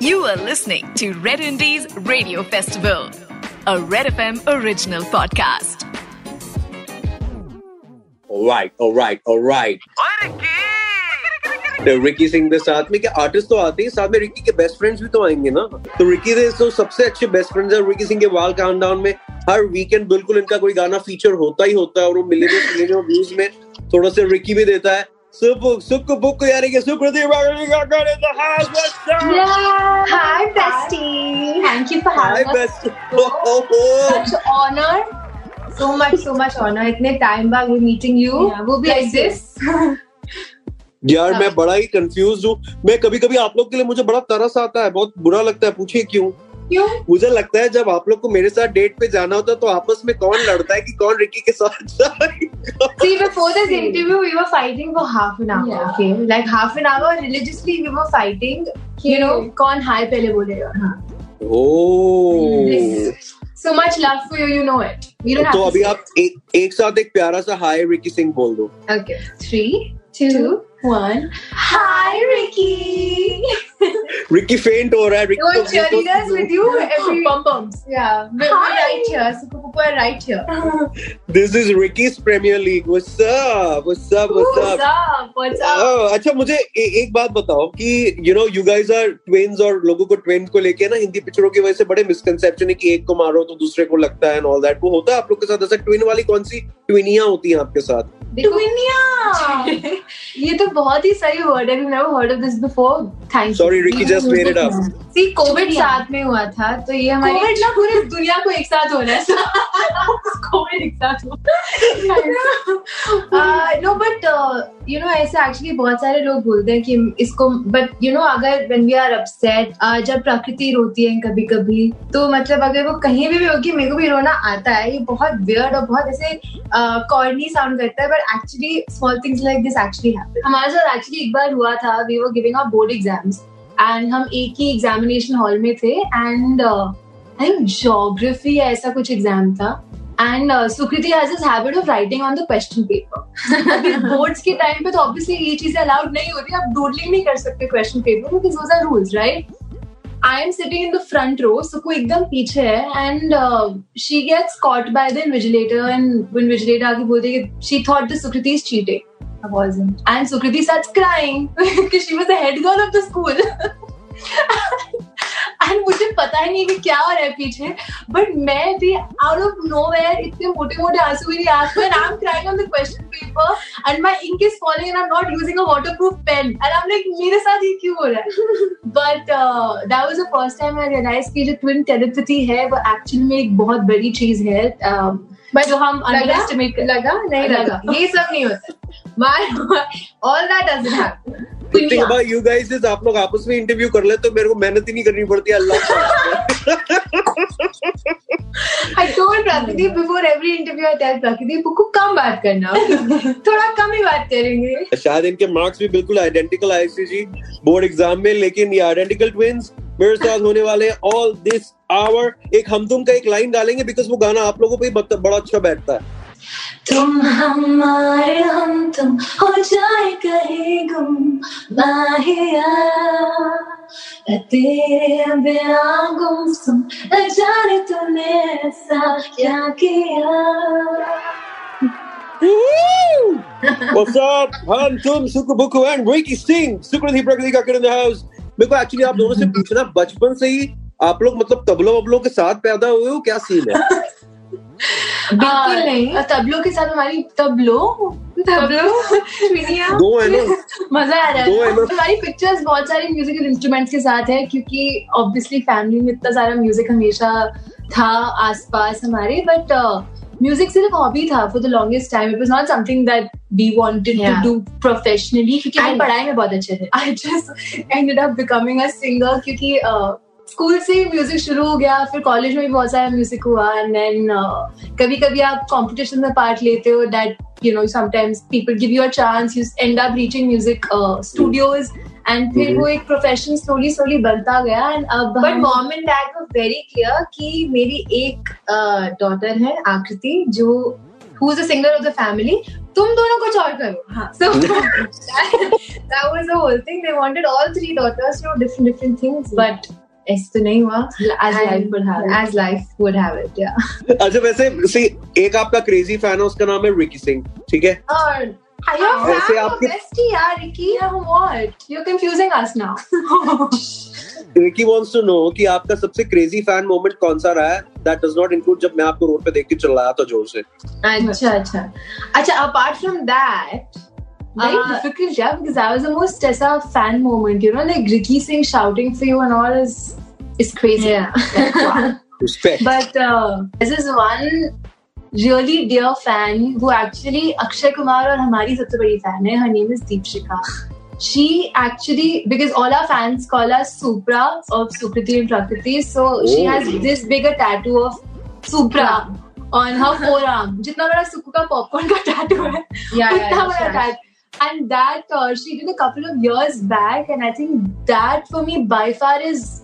You are listening to Red Indies Radio Festival, a Red FM original podcast. All right, all right, all right. तो Ricky Singh के साथ में क्या artist तो आते हैं साथ में रिकी के बेस्ट फ्रेंड्स भी तो आएँगे ना तो रिकी के तो सबसे अच्छे बेस्ट फ्रेंड्स है रिकी सिंह के वाल काउंटडाउन में हर वीकेंड बिल्कुल इनका कोई गाना फीचर होता ही होता है और वो मिलियन व्यूज़ में थोड़ा सा रिकी भी देता है सुख सुख बुक यानी कि Sukriti Hi, bestie. Thank you for hi having us. Best Oh, Such honor. So much, so much honor. इतने time बाद we're meeting you. Yeah, वो भी like ऐसे। this. यार मैं बड़ा ही कंफ्यूज हूँ मैं कभी कभी आप लोग के लिए मुझे बड़ा तरस आता है बहुत बुरा लगता है पूछिए क्यों क्यों? मुझे लगता है जब आप लोग को मेरे साथ डेट पे जाना होता है तो आपस में कौन लड़ता है कि कौन रिकी के साथ जाएगा See, before this interview, we were fighting for half an hour. Yeah. Okay, like half an hour religiously, we were fighting. Okay. You know, कौन हाय पहले बोलेगा? हाँ. ओह So much love for you, you know it. You don't have तो अभी आप एक, एक साथ एक प्यारा सा हाय रिकी सिंह बोल दो Okay, three, two, two, one. Hi, Ricky. Ricky faint हो रहा है You want Ricky cheerleaders with you every Pom poms. Yeah, we're, we're right here. Pupu are right here. This is Ricky's premier league what's up what's up what's What's up up? What's up? Oh, अच्छा मुझे ए, एक बात बताओ कि you know you guys are twins और लोगों को twin को लेके ना हिंदी पिक्चरों की वजह से बड़े मिसकंसेप्शन है कि एक को मारो तो दूसरे को लगता है एंड ऑल दैट वो होता है आप लोग के साथ ऐसा ट्विन वाली कौन सी ट्विनियाँ होती हैं आपके साथ Dunya! ये तो बहुत ही सही वर्ड है we've never heard of this before thank you sorry Ricky just made it up see covid साथ में हुआ था तो ये हमारी कोविड ना पूरी दुनिया को एक साथ हो रहा है। कोविड एक साथ हो नो बट यू नो ऐसे एक्चुअली बहुत सारे लोग बोलते हैं कि इसको बट यू नो अगर व्हेन वी आर अपसेट जब प्रकृति रोती है कभी कभी तो मतलब अगर वो कहीं भी भी होगी मेरे को भी रोना आता है ये बहुत वियर्ड और बहुत ऐसे कॉर्नी साउंड करता है but actually small things like this actually हमारे साथ एक्चुअली एक बार हुआ था we were giving our board exams and हम एक ही एग्जामिनेशन हॉल में थे एंड आई थिंक ज्योग्राफी ऐसा कुछ एग्ज़ाम था. And Sukriti has this habit of writing on the question paper boards के टाइम पे तो ऑब्वियसली ये चीज़ें अलाउड नहीं होती. आप डूडलिंग नहीं कर सकते question paper because those are rules right I am sitting in the front row Suku एकदम पीछे है. And she gets caught by the invigilator and invigilator आके बोलते कि she thought the Sukriti is cheating I wasn't. And Sukriti starts crying because she was the head girl of the school. And मुझे पता ही नहीं कि क्या हो रहा है पीछे बट मैं भी आउट ऑफ़ नो वेयर इतने मोटे मोटे आँसू मेरी आँख में I am crying on the question paper and my ink is falling and I am not using a waterproof pen and I am like मेरे साथ ये क्यों हो रहा है? But that was the first time I realise कि जो twin telepathy है वो एक्चुअली में एक बहुत बड़ी चीज़ है um, जो हम लगा? अंडर एस्टिमेट लगा? नहीं लगा। ये सब नहीं होता। My all that doesn't happen think about you guys is आप लोग आपस में इंटरव्यू कर ले तो मेरे को मेहनत ही नहीं करनी पड़ती Allah I told Prakriti before every interview I tell Prakriti Buk को कम बात करना थोड़ा कम ही बात करेंगे. शायद इनके मार्क्स भी बिल्कुल आइडेंटिकल आए थे जी बोर्ड एग्ज़ाम में लेकिन ये आइडेंटिकल ट्विंस मेरे साथ होने वाले ऑल दिस आवर एक हम तुम का एक लाइन डालेंगे बिकॉज़ वो गाना आप लोगों पे बड़ा अच्छा बैठता है। तुम हमारे हम तुम हो जाए कहीं गुम माहिया। तेरे बिना गुमसुम न जाने तूने ऐसा क्या किया। What's up? हम तुम सुकु बुकु एंड रिकी सिंह सुकृति प्रकृति का द हाउस। मेरे को एक्चुअली आप दोनों से पूछना बचपन से ही आप लोग मतलब तबलो वबलों के साथ पैदा हुए हो? क्या सीन है? बिल्कुल नहीं। और तबलों के साथ हमारी तबलो तबलो? दो है ना? मज़ा आ रहा है। है हमारी पिक्चर्स बहुत सारे म्यूजिकल इंस्ट्रूमेंट्स के साथ है क्योंकि ऑब्वियसली फैमिली में इतना सारा म्यूज़िक हमेशा था आसपास हमारे बट म्यूज़िक सिर्फ़ हॉबी था for the longest time it was not something that we wanted Yeah. To do professionally क्योंकि हम पढ़ाई में बहुत अच्छे थे। I just ended up becoming a singer क्योंकि स्कूल से ही म्यूज़िक शुरू हो गया फिर कॉलेज में भी बहुत सारा म्यूज़िक हुआ एंड देन कभी कभी आप कॉम्पिटिशन में पार्ट लेते हो that you know sometimes people give you a chance you end up reaching music studios and फिर Mhm. वो एक प्रोफेशन स्लोली स्लोली बनता गया एंड अब But mom and dad were very clear कि मेरी एक डॉटर है आकृति जो who is a singer of the family तुम दोनों कुछ और करो हाँ. so that, that was the whole thing they wanted all three daughters to do different different things but ऐसे तो नहीं हुआ As And life would have it. as life would have अच्छा वैसे सी एक आपका क्रेजी फ़ैन है उसका नाम है रिकी सिंह ठीक है? और fan of आपके- यार, रिकी वांट्स टू नो कि सबसे क्रेजी फ़ैन मोमेंट कौन सा रहा है? दैट डज नॉट इंक्लूड जब मैं आपको रोड पे देख के चिल्लाया था ज़ोर से। अच्छा अच्छा। अच्छा apart from that Very Uh, difficult, yeah, because that was the most Tessa fan moment, you know, like Ricky Singh shouting for you and all is is crazy. Yeah. Like, wow. Respect But uh, this is one really dear fan who actually Akshay Kumar और हमारी सबसे बड़ी fan है. Her name is Deepshika. She actually, because all our fans call us Supra of Sukriti and Prakriti, so she Oh. has this bigger tattoo of Supra on her forearm. जितना बड़ा सुक्कू का popcorn का tattoo है, yeah, yeah, उतना yeah, बड़ा sure. tattoo. And that uh, she did a couple of years back, and I think that for me by far is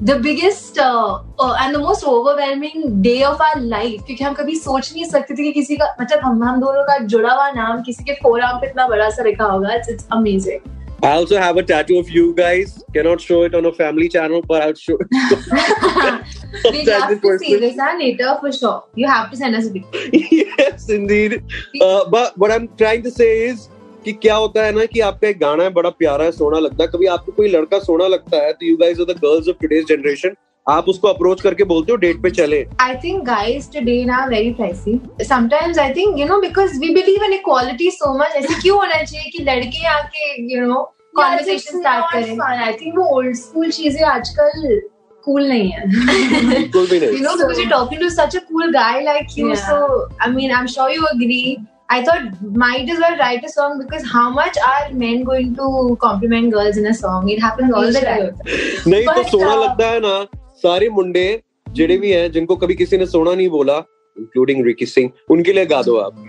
the biggest uh, uh, and the most overwhelming day of our life क्योंकि हम कभी सोच नहीं सकते थे कि किसी का मतलब हम हम दोनों का जुड़ा हुआ नाम किसी के फोरआर्म पे इतना बड़ा सा लिखा होगा it's it's amazing I also have a tattoo of you guys. Cannot show it on a family channel, but I'll show it. We'd That's love the to see person. this huh, later for sure. You have to send us a picture. yes, indeed. Uh, but what I'm trying to say is कि क्या होता है ना कि आपका एक गाना है बड़ा प्यारा है सोना लगता है। कभी आपको कोई लड़का सोना लगता है तो you guys are the girls of today's generation आप उसको अप्रोच करके बोलते हो डेट पे चले। आई थिंक गाइज़ टूडे ना very pricey sometimes I think you know because we believe in equality so much ऐसे क्यों होना चाहिए कि लड़के आके यू नो कॉन्वर्सेशन स्टार्ट करें। आई थिंक वो ओल्ड स्कूल चीज़ें आजकल कूल नहीं है। You know because you talking to such a cool guy like you so I mean I am sure you agree I thought might as well write a song because how much are men going to compliment girls in a song? It happens all the time. नहीं तो But, सोना uh, लगता है ना सारे मुंडे जेडे भी हैं जिनको कभी किसी ने सोना नहीं बोला इंक्लूडिंग रिकी सिंह उनके लिए गा दो आप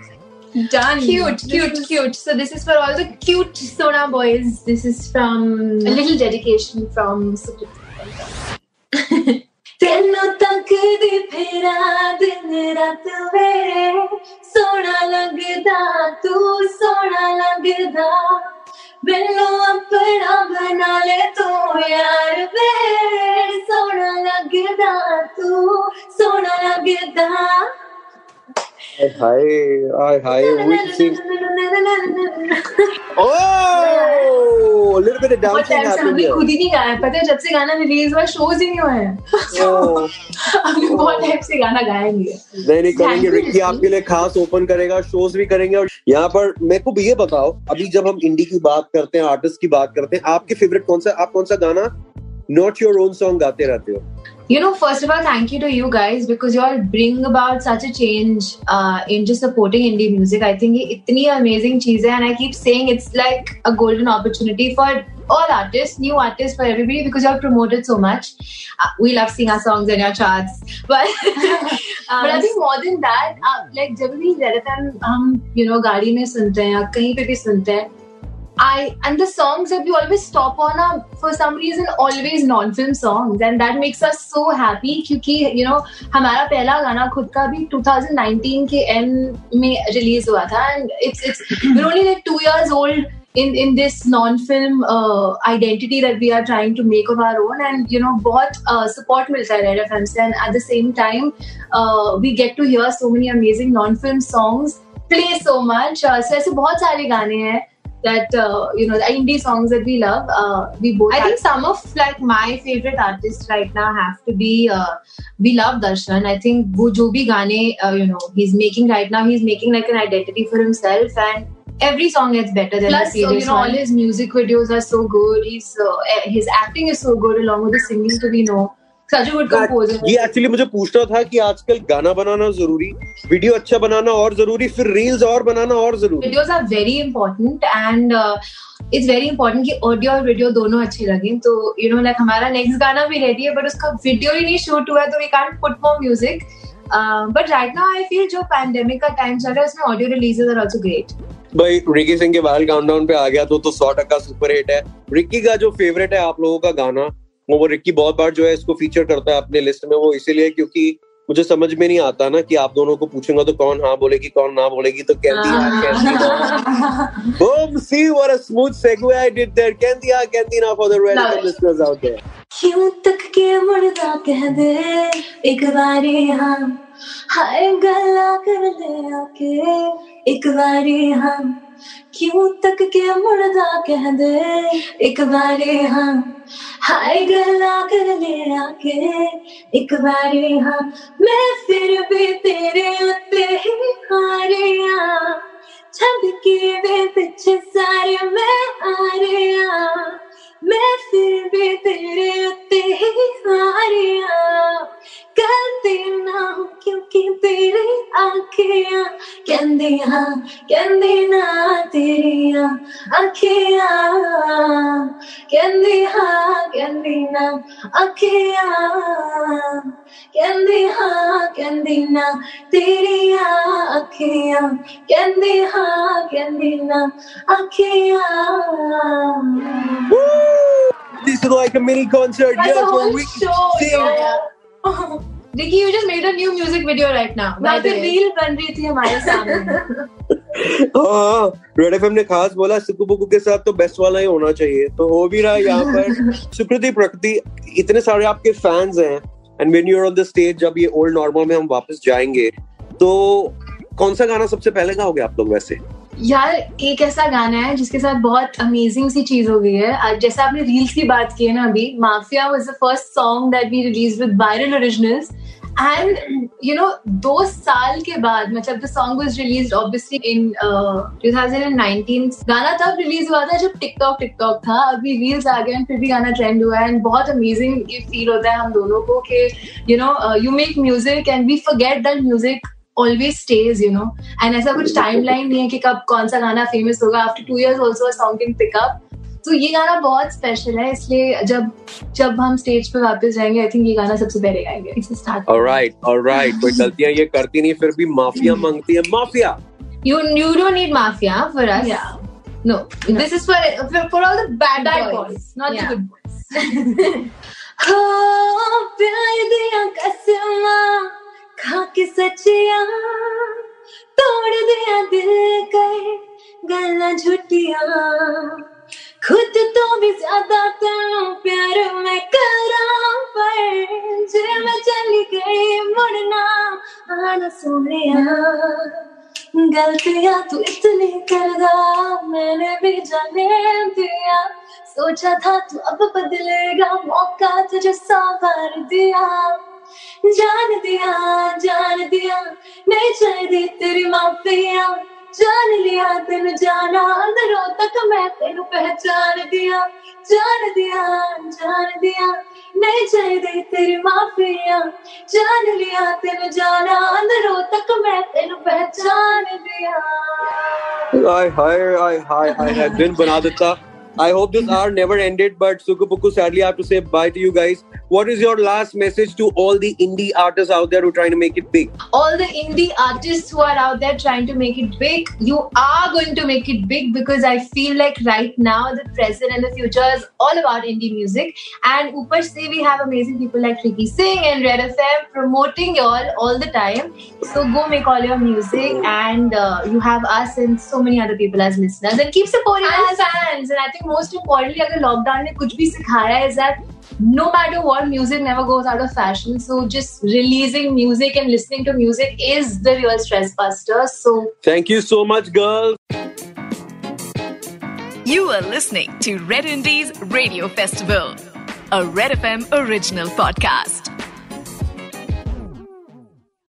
Done. Cute, cute, cute. So this is for all the cute Sona boys. This is from A little dedication from ਤੈਨੂੰ ਤੱਕਦੀ ਫਿਰਾਂ ਦਿਨ ਰਾਤ ਵੇ ਸੋਹਣਾ ਲੱਗਦਾ ਤੂੰ ਸੋਹਣਾ ਲੱਗਦਾ ਮੈਨੂੰ ਆਪਣਾ ਬਣਾ ਲੈ hi hi hi Ricky Singh Oh, a little bit of dancing happened हमने here. खुद ही नहीं गाया। पता है जब से गाना रिलीज़ हुआ शोज़ ही नहीं हुए हैं। Oh. हमने बहुत टाइम से गाना गाया नहीं है। नहीं नहीं करेंगे। रिक्की आपके लिए खास ओपन करेगा शोज़ भी करेंगे और यहाँ पर मेरे को भी ये बताओ अभी जब हम इंडी की बात करते हैं आर्टिस्ट की बात करते हैं आपके फेवरेट कौन सा आप कौन सा गाना नॉट योर ओन सॉन्ग गाते रहते हो? you know first of all thank you to you guys because you all bring about such a change uh, in just supporting indie music. I think itni amazing cheese and i keep saying it's like a golden opportunity for all artists new artists for everybody because you all promoted so much. Uh, we love seeing our songs in your charts but um, but i um, think more than that uh, like jab bhi zyadatar hum you know in the car hain ya kahin pe bhi I and the songs that we always stop on are for some reason always non-film songs and that makes us so happy क्योंकि you know हमारा पहला गाना खुद का भी 2019 के end में release हुआ था and it's it's we're only like two years old in in this non-film uh, identity that we are trying to make of our own and you know बहुत uh, support मिलता है Red FM से and at the same time uh, we get to hear so many amazing non-film songs play so much uh, so ऐसे बहुत सारे गाने हैं that uh, you know the indie songs that we love uh, we both i think some of like my favorite artists right now have to be uh, we love darshan. I think bujubi gane bhi uh, you know he's making right now he's making like an identity for himself and every song gets better than Plus, the previous you know, one. all his music videos are so good. He's uh, eh, his acting is so good along with the singing to be know. ये actually मुझे पूछना था कि आजकल गाना बनाना ज़रूरी video अच्छा बनाना और ज़रूरी फिर रील्स और बनाना और ज़रूरी। Videos are very important and it's very important कि ऑडियो और वीडियो दोनों अच्छे लगे। तो यू नो लाइक हमारा नेक्स्ट गाना भी रेडी है बट उसका वीडियो ही नहीं शूट हुआ तो we can't put more music but right now I feel जो पैंडेमिक का टाइम चल रहा है उसमें audio releases are also great भाई रिकी सिंह के बाहर काउंटडाउन पे आ गया तो तो सौ टक्का सुपर हिट है। रिकी का जो फेवरेट है आप लोगों का गाना वो वो रिकी बहुत बार जो है इसको फीचर करता है अपने लिस्ट में वो इसीलिए क्योंकि मुझे समझ में नहीं आता ना कि आप दोनों को पूछूँगा तो कौन हाँ बोलेगी कौन ना बोलेगी तो कहती हाँ कहती ना boom see what a smooth segue I did there. कहती हाँ कहती ना for the red listeners out there. क्यों तक के मुर्दा कह दे? एक बारी हम हाय गला कर ले आके एक बारी हम क्यों तक के मुर्दा कह दे? एक बारी हम हाय गला कर ले आके। एक बारी हम, मैं फिर भी तेरे उत्ते ही हारिया। छब के वे पीछे सारे मैं रहा मैं फिर भी तेरे उत्ते ही हारिया। कहती ना क्योंकि हाँ ना तेरी आखियाँ कहती हाँ कहती ना आखियाँ कहती हाँ कहती ना तेरी आखियाँ कहती हाँ कहती ना आखियाँ this is like a mini concert That's yeah a for whole Ricky show, Singh. yeah. You just made a new music video right now. by वहाँ the पे रील बन रही थी हमारे सामने। हाँ रेड एफ़ ने खास बोला सिक्कू बुक्कू के साथ तो बेस्ट वाला ही होना चाहिए। तो हो भी रहा है यहाँ पर। सुकृति प्रकृति इतने सारे आपके फैंस हैं। And when you're on the stage जब ये ओल्ड नॉर्मल में हम वापस जाएँगे तो कौन सा गाना सबसे पहले गाओगे आप लोग वैसे? यार एक ऐसा गाना है जिसके साथ बहुत अमेजिंग सी चीज़ हो गई है। आज जैसे आपने रील्स की बात की है ना अभी mafia was the first song that we release with viral originals and you know दो साल के बाद मतलब the song was released obviously in 2019 गाना तब रिलीज़ हुआ था जब टिकटॉक टिकटॉक था। अभी रील्स आ गए फिर भी गाना ट्रेंड हुआ है। एंड बहुत अमेजिंग ये फील होता है हम दोनों को कि you know you make music and we forget that music always stage you know and ऐसा कुछ टाइमलाइन नहीं है कि कब कौन सा गाना फ़ेमस होगा। After two years also song can pick up तो ये गाना बहुत स्पेशल है इसलिए जब जब हम स्टेज पे वापस जाएँगे आई थिंक ये गाना सबसे पहले गाएँगे ऑलराइट ऑलराइट कोई गलतियाँ ये करती नहीं फिर भी माफिया मांगती है mafia You you don't need mafia for us. Yeah. No, this is for for, for all the bad, Bad boys. boys, not Yeah. the good boys. हाँ, प्यार दिया कसमा खा के सचिया तोड़ दिया दिल कहे गला झुटिया खुद तो भी ज़्यादा तेनू प्यार मैं करा, पर जे मैं चली गई मुड़ना, आना सोनिया। गलतियाँ तू इतनी करदा मैंने भी जाने दिया। सोचा था तू अब बदलेगा, मौका तुझे सवार दिया। जान दिया जान दिया, नहीं चाहिए तेरी माफिया। जान लिया तेन जाना अंदरों तक मैं तेन पहचान दिया, जान दिया जान दिया। नहीं चाहिए तेरी माफिया, जान लिया तेन जाना अंदरों तक मैं तेन पहचान दिया। हाय हाय हाय हाय हाय, दिन बना देता। I hope this hour never ended, but Sukupuku, sadly, I have to say bye to you guys. What is your last message to all the indie artists out there who are trying to make it big? all the indie artists who are out there trying to make it big, you are going to make it big because I feel like right now the present and the future is all about indie music. And Upar se we have amazing people like Ricky Singh and Red FM promoting y'all all the time. So go make all your music and uh, you have us and so many other people as listeners and keep supporting and us. fans and I think most importantly अगर lockdown ने कुछ भी सिखाया है is that no matter what music never goes out of fashion so just releasing music and listening to music is the real stress buster so Thank you so much, girls. You are listening to Red Indies Radio Festival, a Red FM original podcast.